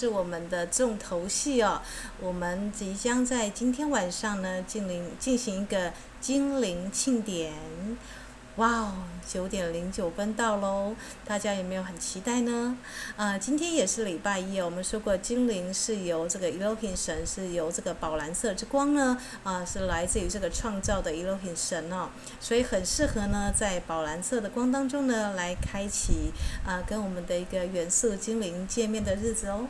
是我们的重头戏哦，我们即将在今天晚上呢，进灵进行一个精灵庆典。哇哦，九点零九分到喽！大家有没有很期待呢？啊、今天也是礼拜一哦，我们说过精灵是由这个 Elohim 神，是由这个宝蓝色之光呢，啊、是来自于这个创造的 Elohim 神哦，所以很适合呢，在宝蓝色的光当中呢，来开启啊、跟我们的一个元素精灵见面的日子哦。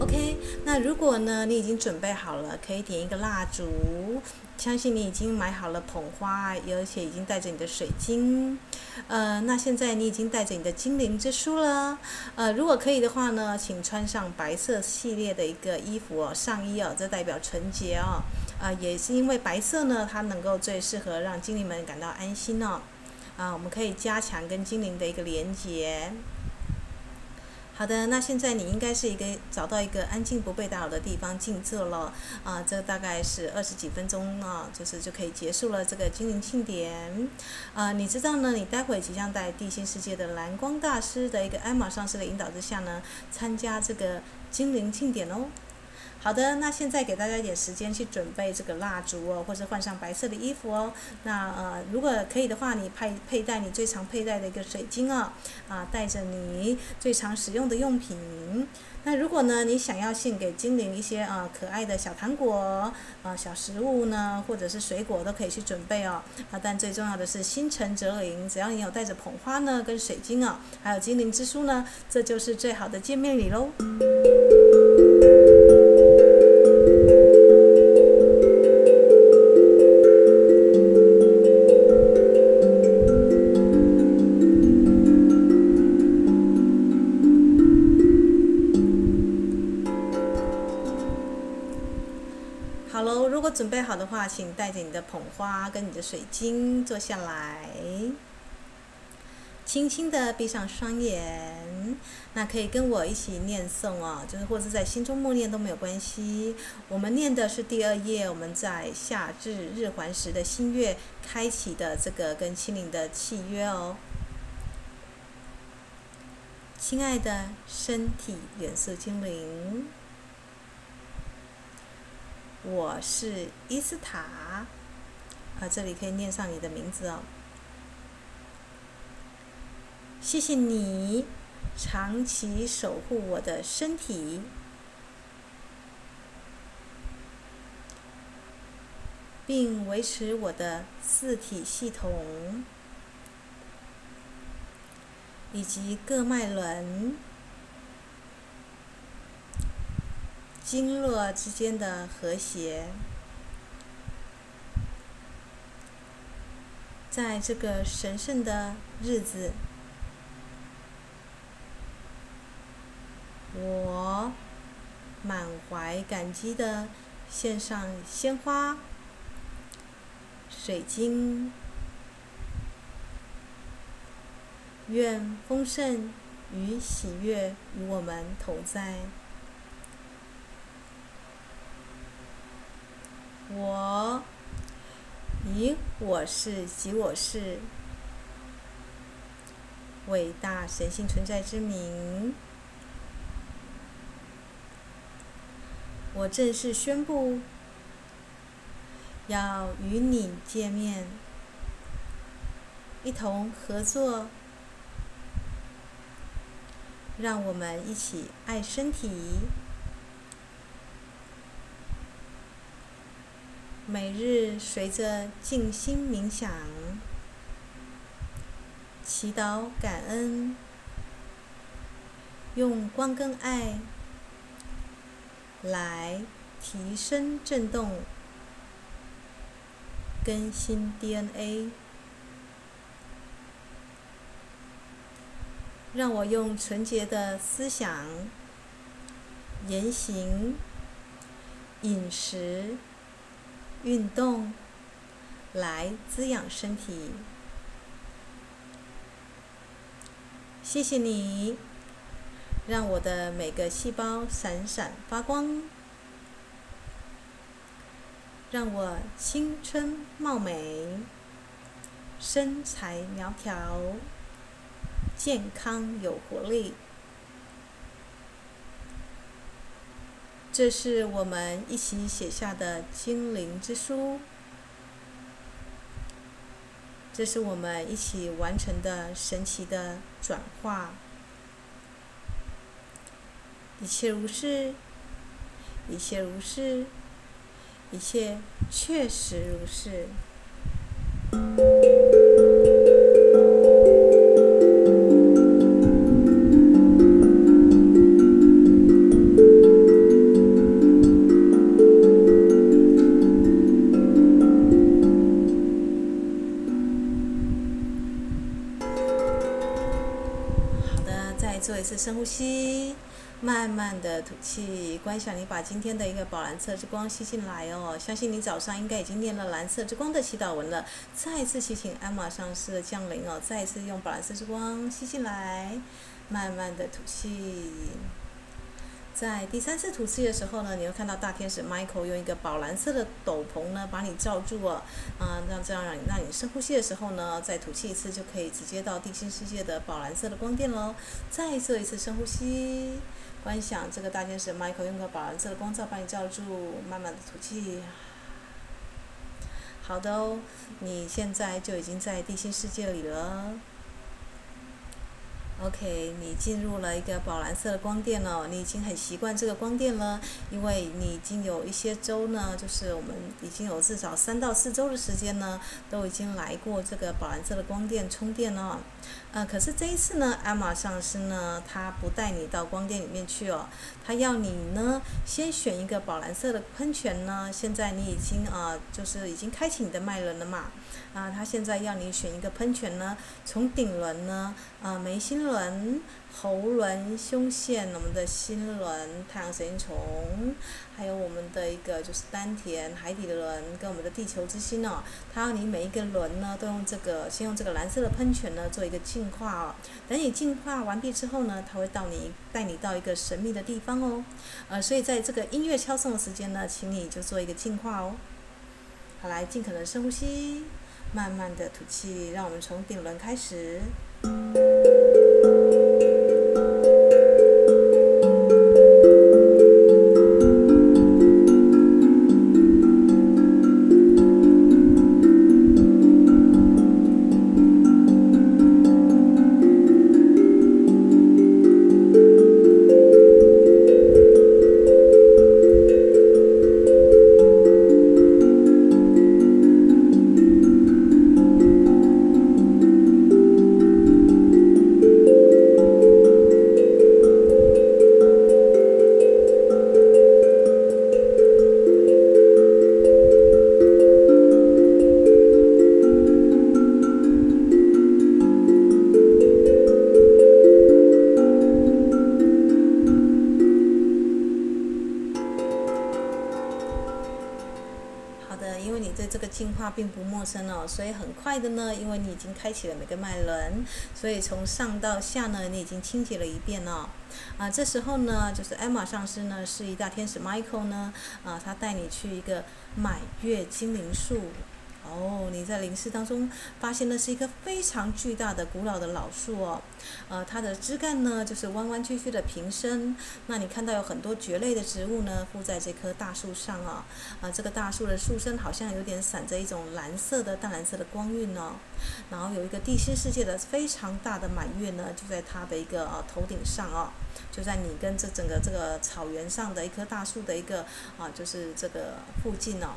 OK，那如果呢，你已经准备好了，可以点一个蜡烛。相信你已经买好了捧花，而且已经带着你的水晶。呃，那现在你已经带着你的精灵之书了。呃，如果可以的话呢，请穿上白色系列的一个衣服哦，上衣哦，这代表纯洁哦。呃，也是因为白色呢，它能够最适合让精灵们感到安心哦。啊、我们可以加强跟精灵的一个连接。好的，那现在你应该是一个找到一个安静不被打扰的地方静坐了啊，这大概是二十几分钟啊，就是就可以结束了这个精灵庆典啊。你知道呢，你待会即将在地心世界的蓝光大师的一个艾玛上师的引导之下呢，参加这个精灵庆典哦。好的，那现在给大家一点时间去准备这个蜡烛哦，或者换上白色的衣服哦。那呃，如果可以的话，你佩佩戴你最常佩戴的一个水晶哦，啊，带着你最常使用的用品。那如果呢，你想要献给精灵一些啊可爱的小糖果啊小食物呢，或者是水果都可以去准备哦。啊，但最重要的是心诚则灵，只要你有带着捧花呢，跟水晶哦，还有精灵之书呢，这就是最好的见面礼喽。备好的话，请带着你的捧花跟你的水晶坐下来，轻轻的闭上双眼。那可以跟我一起念诵哦，就是或者在心中默念都没有关系。我们念的是第二页，我们在夏至日环食的新月开启的这个跟精灵的契约哦。亲爱的身体元素精灵。我是伊斯塔，啊，这里可以念上你的名字哦。谢谢你长期守护我的身体，并维持我的四体系统以及各脉轮。经络之间的和谐，在这个神圣的日子，我满怀感激地献上鲜花、水晶，愿丰盛与喜悦与我们同在。我以我是及我是伟大神性存在之名，我正式宣布，要与你见面，一同合作，让我们一起爱身体。每日随着静心冥想、祈祷、感恩，用光跟爱来提升振动、更新 DNA。让我用纯洁的思想、言行、饮食。运动来滋养身体。谢谢你，让我的每个细胞闪闪发光。让我青春貌美，身材苗条，健康有活力。这是我们一起写下的精灵之书，这是我们一起完成的神奇的转化。一切如是，一切如是，一切确实如是。想你把今天的一个宝蓝色之光吸进来哦。相信你早上应该已经念了蓝色之光的祈祷文了。再一次提醒艾玛上师的降临哦，再一次用宝蓝色之光吸进来，慢慢的吐气。在第三次吐气的时候呢，你会看到大天使 Michael 用一个宝蓝色的斗篷呢把你罩住了，啊，让这样让你让你深呼吸的时候呢，再吐气一次就可以直接到地心世界的宝蓝色的光电喽。再做一次深呼吸，观想这个大天使 Michael 用个宝蓝色的光罩把你罩住，慢慢的吐气。好的哦，你现在就已经在地心世界里了。OK，你进入了一个宝蓝色的光电了，你已经很习惯这个光电了，因为你已经有一些周呢，就是我们已经有至少三到四周的时间呢，都已经来过这个宝蓝色的光电充电了。呃，可是这一次呢，艾玛上师呢，他不带你到光电里面去哦，他要你呢先选一个宝蓝色的喷泉呢。现在你已经、呃，就是已经开启你的脉轮了嘛。啊，他现在要你选一个喷泉呢，从顶轮呢，啊，眉心轮、喉轮、胸腺，我们的心轮、太阳神经丛，还有我们的一个就是丹田、海底轮跟我们的地球之心哦。他要你每一个轮呢，都用这个，先用这个蓝色的喷泉呢做一个净化哦。等你净化完毕之后呢，他会到你带你到一个神秘的地方哦。呃，所以在这个音乐敲送的时间呢，请你就做一个净化哦。好，来，尽可能深呼吸。慢慢的吐气，让我们从顶轮开始。陌生哦，所以很快的呢，因为你已经开启了每个脉轮，所以从上到下呢，你已经清洁了一遍了。啊，这时候呢，就是艾玛上师呢，是一大天使 Michael 呢，啊，他带你去一个满月精灵树。哦，你在林寺当中发现的是一棵非常巨大的、古老的老树哦，呃，它的枝干呢就是弯弯曲曲的平伸。那你看到有很多蕨类的植物呢，附在这棵大树上啊，啊、呃，这个大树的树身好像有点闪着一种蓝色的、淡蓝色的光晕哦。然后有一个地心世界的非常大的满月呢，就在它的一个呃头顶上哦，就在你跟这整个这个草原上的一棵大树的一个啊，就是这个附近哦。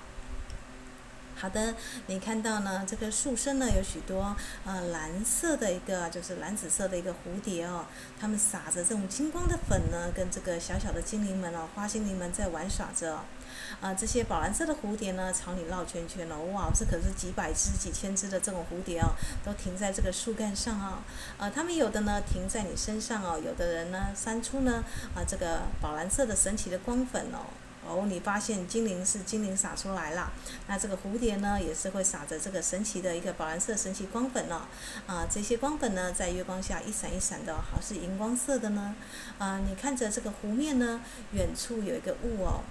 好的，你看到呢，这个树身呢有许多呃蓝色的一个，就是蓝紫色的一个蝴蝶哦，它们撒着这种金光的粉呢，跟这个小小的精灵们哦，花精灵们在玩耍着，啊、这些宝蓝色的蝴蝶呢，朝你绕圈圈了，哇，这可是几百只、几千只的这种蝴蝶哦，都停在这个树干上、哦，呃，它们有的呢停在你身上哦，有的人呢散出呢啊、这个宝蓝色的神奇的光粉哦。哦，你发现精灵是精灵撒出来了，那这个蝴蝶呢，也是会撒着这个神奇的一个宝蓝色神奇光粉哦。啊，这些光粉呢，在月光下一闪一闪的，好是荧光色的呢。啊，你看着这个湖面呢，远处有一个雾哦。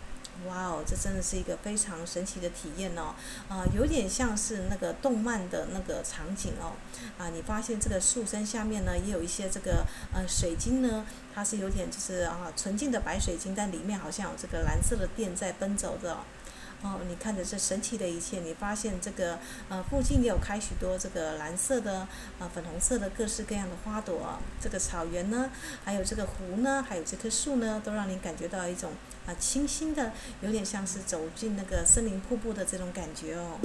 哇哦，这真的是一个非常神奇的体验哦，啊、有点像是那个动漫的那个场景哦，啊、你发现这个树身下面呢，也有一些这个呃水晶呢，它是有点就是啊纯净的白水晶，但里面好像有这个蓝色的电在奔走的。哦你看着这神奇的一切，你发现这个呃附近也有开许多这个蓝色的、呃粉红色的各式各样的花朵。这个草原呢，还有这个湖呢，还有这棵树呢，都让你感觉到一种啊、清新的，有点像是走进那个森林瀑布的这种感觉哦。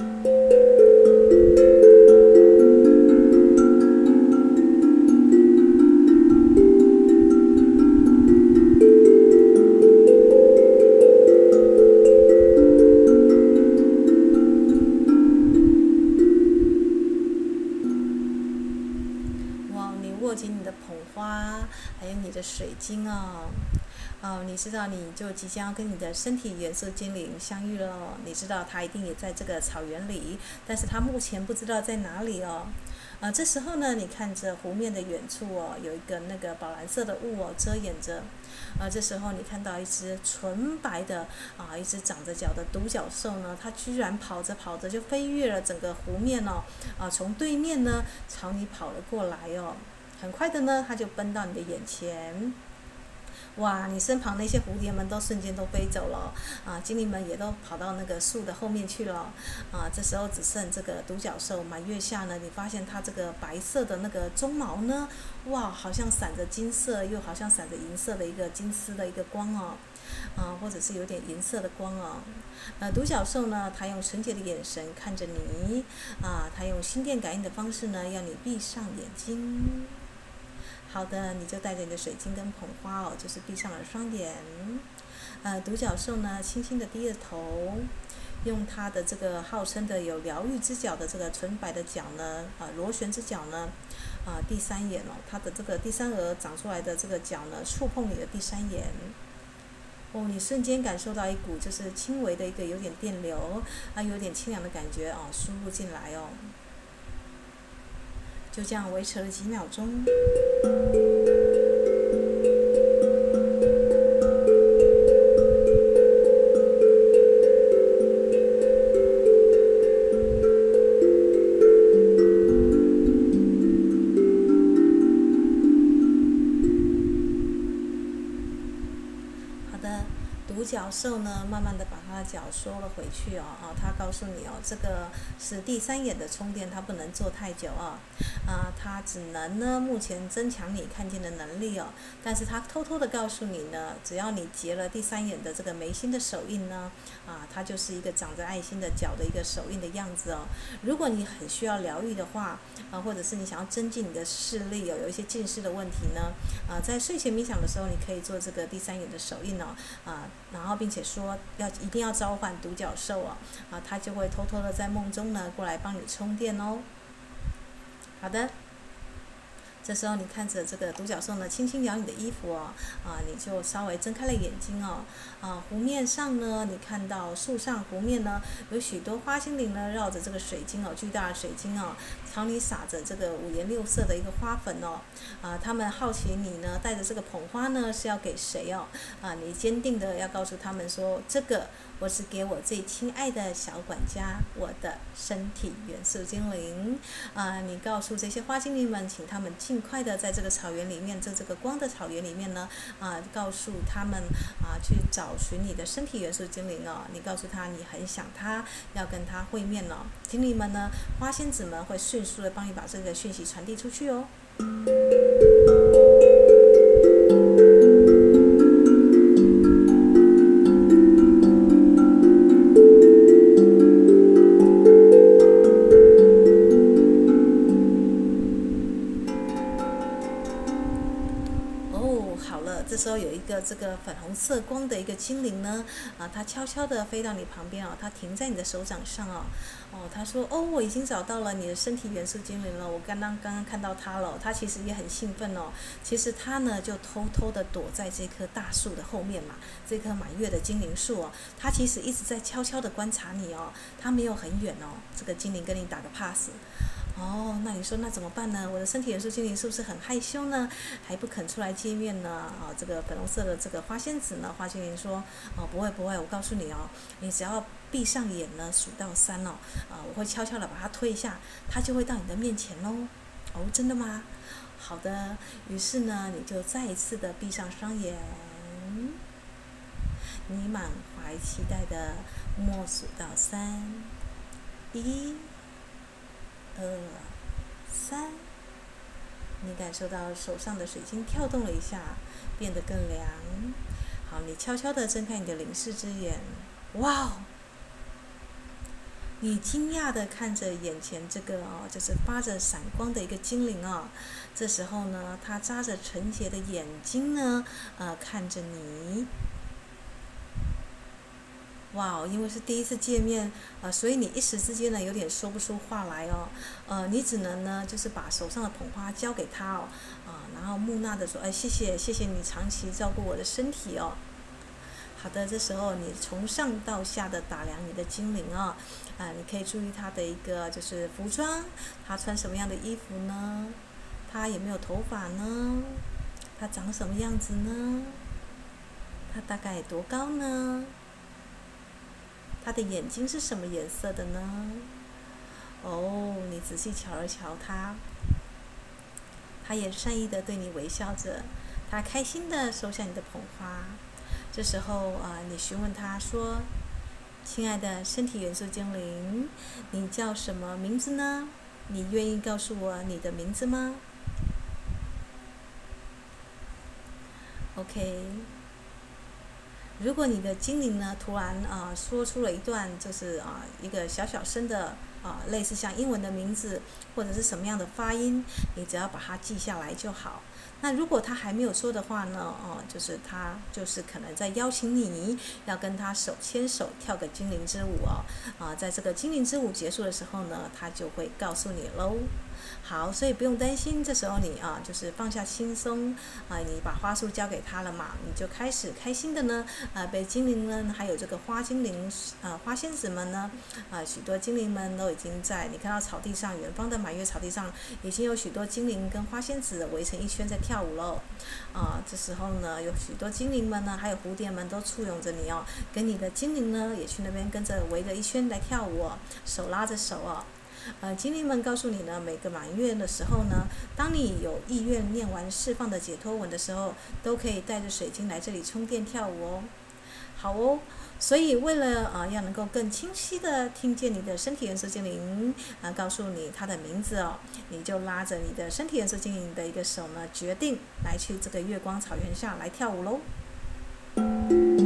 知道你就即将跟你的身体元素精灵相遇了。你知道它一定也在这个草原里，但是它目前不知道在哪里哦。啊，这时候呢，你看着湖面的远处哦，有一个那个宝蓝色的雾哦遮掩着。啊，这时候你看到一只纯白的啊，一只长着脚的独角兽呢，它居然跑着跑着就飞越了整个湖面哦，啊，从对面呢朝你跑了过来哦。很快的呢，它就奔到你的眼前，哇！你身旁那些蝴蝶们都瞬间都飞走了，啊，精灵们也都跑到那个树的后面去了，啊，这时候只剩这个独角兽满月下呢，你发现它这个白色的那个鬃毛呢，哇，好像闪着金色，又好像闪着银色的一个金丝的一个光哦，啊，或者是有点银色的光哦，呃，独角兽呢，它用纯洁的眼神看着你，啊，它用心电感应的方式呢，要你闭上眼睛。好的，你就带着你的水晶跟捧花哦，就是闭上了双眼。呃，独角兽呢，轻轻地低着头，用它的这个号称的有疗愈之角的这个纯白的角呢，啊、螺旋之角呢，啊、第三眼哦，它的这个第三额长出来的这个角呢，触碰你的第三眼。哦，你瞬间感受到一股就是轻微的一个有点电流，啊，有点清凉的感觉哦，输入进来哦。就这样维持了几秒钟。好的，独角兽呢，慢慢的脚收了回去哦。哦，他告诉你哦，这个是第三眼的充电，它不能做太久啊。啊，它只能呢，目前增强你看见的能力哦。但是它偷偷的告诉你呢，只要你结了第三眼的这个眉心的手印呢，啊，它就是一个长着爱心的角的一个手印的样子哦。如果你很需要疗愈的话，啊，或者是你想要增进你的视力哦，有一些近视的问题呢，啊，在睡前冥想的时候，你可以做这个第三眼的手印哦，啊，然后并且说要一定要召唤独角兽哦，啊，它就会偷偷的在梦中呢过来帮你充电哦。好的，这时候你看着这个独角兽呢，轻轻咬你的衣服哦，啊，你就稍微睁开了眼睛哦，啊，湖面上呢，你看到树上湖面呢，有许多花精灵呢，绕着这个水晶哦，巨大的水晶哦，朝你撒着这个五颜六色的一个花粉哦，啊，他们好奇你呢，带着这个捧花呢，是要给谁哦？啊，你坚定的要告诉他们说这个。我是给我最亲爱的小管家，我的身体元素精灵啊、你告诉这些花精灵们，请他们尽快的在这个草原里面，在这个光的草原里面呢啊、告诉他们啊、去找寻你的身体元素精灵哦。你告诉他你很想他，要跟他会面哦。精灵们呢，花仙子们会迅速的帮你把这个讯息传递出去哦。色光的一个精灵呢，啊，它悄悄地飞到你旁边哦，它停在你的手掌上哦，哦，它说，哦，我已经找到了你的身体元素精灵了，我刚刚刚刚看到它了，它其实也很兴奋哦，其实它呢就偷偷地躲在这棵大树的后面嘛，这棵满月的精灵树哦，它其实一直在悄悄地观察你哦，它没有很远哦，这个精灵跟你打个 pass。哦，那你说那怎么办呢？我的身体元素精灵是不是很害羞呢？还不肯出来见面呢？啊，这个粉红色的这个花仙子呢？花精灵说：哦，不会不会，我告诉你哦，你只要闭上眼呢，数到三哦，啊，我会悄悄的把它推一下，它就会到你的面前喽。哦，真的吗？好的。于是呢，你就再一次的闭上双眼，你满怀期待的默数到三，一。二三，你感受到手上的水晶跳动了一下，变得更凉。好，你悄悄地睁开你的灵视之眼，哇哦！你惊讶地看着眼前这个哦，就是发着闪光的一个精灵哦。这时候呢，它眨着纯洁的眼睛呢，呃，看着你。哇哦，因为是第一次见面，呃，所以你一时之间呢有点说不出话来哦，呃，你只能呢就是把手上的捧花交给他哦，啊、然后木讷的说，哎，谢谢，谢谢你长期照顾我的身体哦。好的，这时候你从上到下的打量你的精灵、哦，啊、你可以注意他的一个就是服装，他穿什么样的衣服呢？他有没有头发呢？他长什么样子呢？他大概多高呢？他的眼睛是什么颜色的呢？哦，你仔细瞧了瞧他，他也善意的对你微笑着，他开心的收下你的捧花。这时候啊，你询问他说：“亲爱的身体元素精灵，你叫什么名字呢？你愿意告诉我你的名字吗？”OK。如果你的精灵呢，突然啊、说出了一段就是啊、一个小小声的啊、类似像英文的名字或者是什么样的发音，你只要把它记下来就好。那如果他还没有说的话呢，哦，就是他就是可能在邀请你要跟他手牵手跳个精灵之舞哦，啊，在这个精灵之舞结束的时候呢，他就会告诉你喽。好，所以不用担心，这时候你啊，就是放下轻松啊，你把花束交给他了嘛，你就开始开心的呢，啊，被精灵呢，还有这个花精灵啊，花仙子们呢，啊，许多精灵们都已经在你看到草地上，远方的满月草地上，已经有许多精灵跟花仙子围成一圈在跳舞喽，啊，这时候呢，有许多精灵们呢，还有蝴蝶们都簇拥着你哦，跟你的精灵呢，也去那边跟着围着一圈来跳舞哦，手拉着手哦。呃，精灵们告诉你呢，每个满月的时候呢，当你有意愿念完释放的解脱文的时候，都可以带着水晶来这里充电跳舞哦。好哦，所以为了啊、要能够更清晰地听见你的身体元素精灵啊、告诉你它的名字哦，你就拉着你的身体元素精灵的一个手呢，决定来去这个月光草原下来跳舞喽。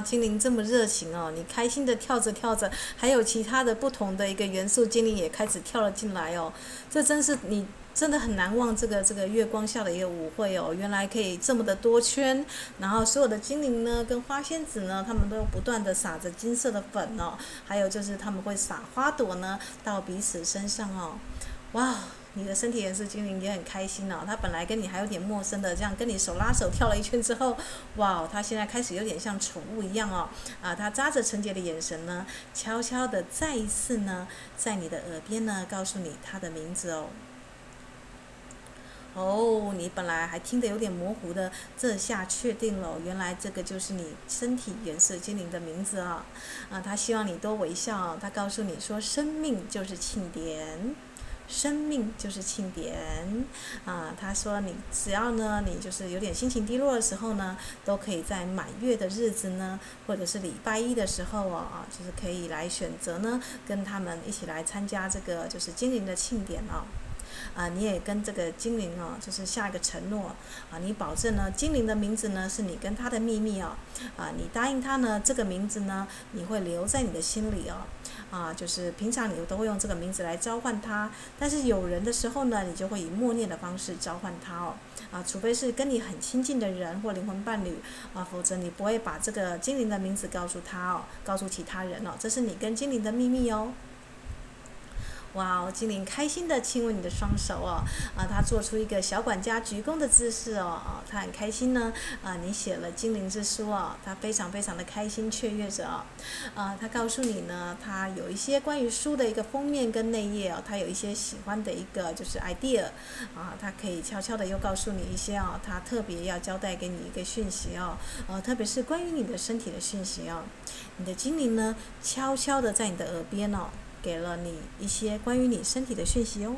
精灵这么热情哦，你开心的跳着跳着，还有其他的不同的一个元素精灵也开始跳了进来哦，这真是你。真的很难忘这个这个月光下的一个舞会哦，原来可以这么的多圈，然后所有的精灵呢，跟花仙子呢，他们都不断的撒着金色的粉哦，还有就是他们会撒花朵呢到彼此身上哦，哇，你的身体颜色精灵也很开心哦，他本来跟你还有点陌生的，这样跟你手拉手跳了一圈之后，哇，他现在开始有点像宠物一样哦，啊，他扎着纯洁的眼神呢，悄悄的再一次呢，在你的耳边呢，告诉你他的名字哦。哦，你本来还听得有点模糊的，这下确定了，原来这个就是你身体颜色精灵的名字啊！啊，他希望你多微笑，他告诉你说，生命就是庆典，生命就是庆典啊！他说你只要呢，你就是有点心情低落的时候呢，都可以在满月的日子呢，或者是礼拜一的时候啊，就是可以来选择呢，跟他们一起来参加这个就是精灵的庆典啊。啊，你也跟这个精灵哦，就是下一个承诺啊，你保证呢，精灵的名字呢是你跟他的秘密哦，啊，你答应他呢，这个名字呢，你会留在你的心里哦，啊，就是平常你都会用这个名字来召唤他，但是有人的时候呢，你就会以默念的方式召唤他哦，啊，除非是跟你很亲近的人或灵魂伴侣啊，否则你不会把这个精灵的名字告诉他哦，告诉其他人哦，这是你跟精灵的秘密哦。哇哦，精灵开心的亲吻你的双手哦，啊，他做出一个小管家鞠躬的姿势哦，哦，他很开心呢，啊，你写了精灵之书哦，他非常非常的开心雀跃着哦，啊，他告诉你呢，他有一些关于书的一个封面跟内页哦，他有一些喜欢的一个就是 idea，啊，他可以悄悄的又告诉你一些哦，他特别要交代给你一个讯息哦，呃，特别是关于你的身体的讯息哦，你的精灵呢，悄悄的在你的耳边哦。给了你一些关于你身体的讯息哦。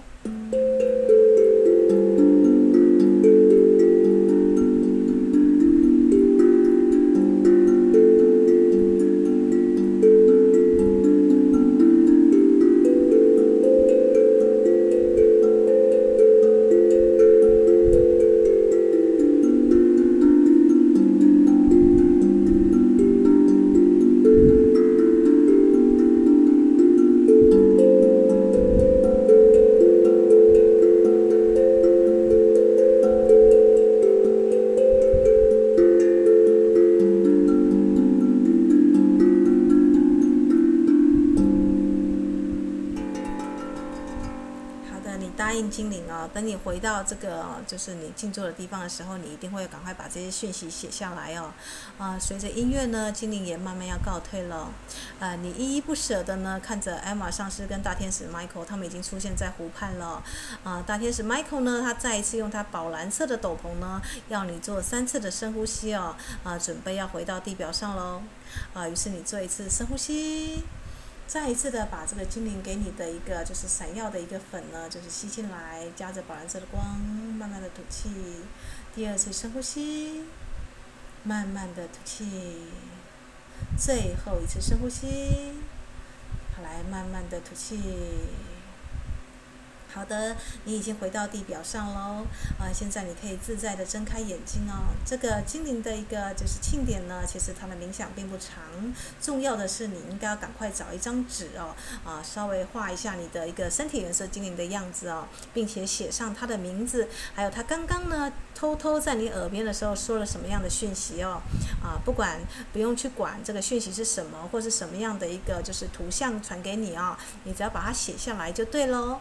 回到这个就是你静坐的地方的时候，你一定会赶快把这些讯息写下来哦。啊，随着音乐呢，精灵也慢慢要告退了。啊，你依依不舍的呢，看着艾玛上师跟大天使 Michael 他们已经出现在湖畔了。啊，大天使 Michael 呢，他再一次用他宝蓝色的斗篷呢，要你做三次的深呼吸哦。啊，准备要回到地表上喽。啊，于是你做一次深呼吸。再一次的把这个精灵给你的一个就是闪耀的一个粉呢，就是吸进来，夹着宝蓝色的光，慢慢的吐气。第二次深呼吸，慢慢的吐气。最后一次深呼吸，好，来慢慢的吐气。好的，你已经回到地表上喽，啊，现在你可以自在的睁开眼睛哦。这个精灵的一个就是庆典呢，其实它的冥想并不长，重要的是你应该要赶快找一张纸哦，啊，稍微画一下你的一个身体颜色精灵的样子哦，并且写上他的名字，还有他刚刚呢偷偷在你耳边的时候说了什么样的讯息哦，啊，不管不用去管这个讯息是什么，或是什么样的一个就是图像传给你啊，你只要把它写下来就对喽。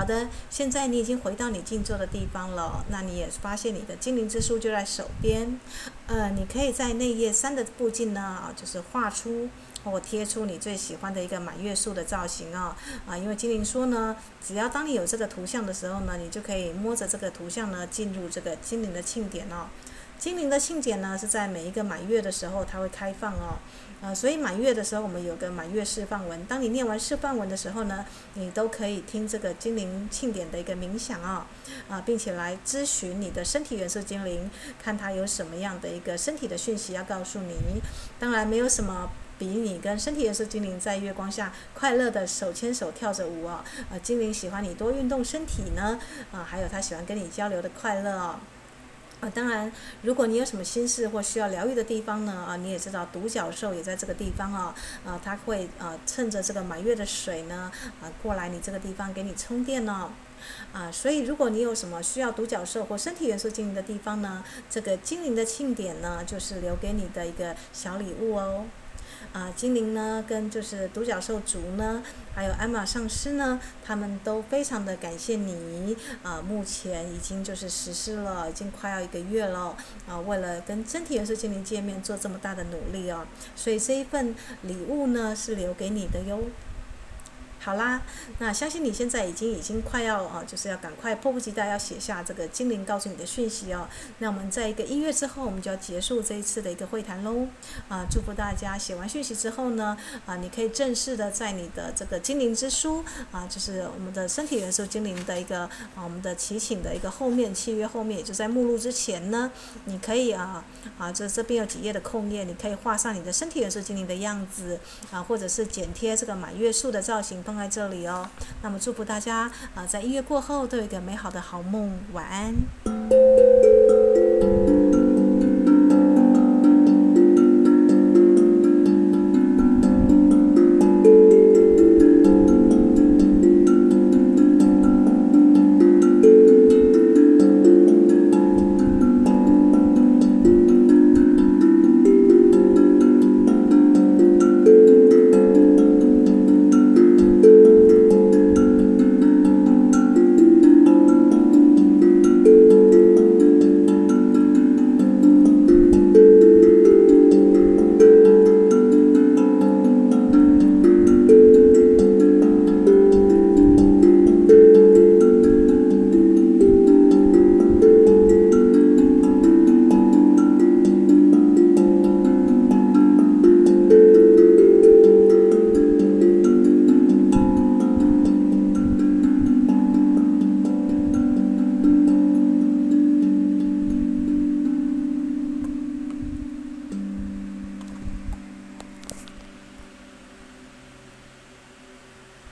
好的，现在你已经回到你静坐的地方了，那你也发现你的精灵之书就在手边，呃，你可以在内页三的附近呢，就是画出或贴出你最喜欢的一个满月树的造型啊，啊，因为精灵说呢，只要当你有这个图像的时候呢，你就可以摸着这个图像呢，进入这个精灵的庆典哦。精灵的庆典呢，是在每一个满月的时候，它会开放哦。呃，所以满月的时候，我们有个满月示范文。当你念完示范文的时候呢，你都可以听这个精灵庆典的一个冥想、哦，啊，并且来咨询你的身体元素精灵，看它有什么样的一个身体的讯息要告诉你。当然，没有什么比你跟身体元素精灵在月光下快乐的手牵手跳着舞、哦，呃，精灵喜欢你多运动身体呢，啊，还有他喜欢跟你交流的快乐哦。啊，当然，如果你有什么心事或需要疗愈的地方呢，啊，你也知道独角兽也在这个地方哦，啊，它会啊趁着这个满月的水呢，啊过来你这个地方给你充电呢，啊，所以如果你有什么需要独角兽或身体元素精灵的地方呢，这个精灵的庆典呢，就是留给你的一个小礼物哦。啊，精灵呢，跟就是独角兽族呢，还有艾玛上师呢，他们都非常的感谢你啊。目前已经就是实施了，已经快要一个月了啊。为了跟真体元素精灵见面，做这么大的努力哦，所以这一份礼物呢，是留给你的哟。好啦，那相信你现在已经已经快要啊，就是要赶快迫不及待要写下这个精灵告诉你的讯息哦。那我们在一个音乐之后，我们就要结束这一次的一个会谈喽。啊，祝福大家写完讯息之后呢，啊，你可以正式的在你的这个精灵之书啊，就是我们的身体元素精灵的一个啊，我们的祈请的一个后面契约后面，也就在目录之前呢，你可以啊啊，这这边有几页的空页，你可以画上你的身体元素精灵的样子啊，或者是剪贴这个满月树的造型。放在这里哦，那么祝福大家啊，在音乐过后都有一个美好的好梦，晚安。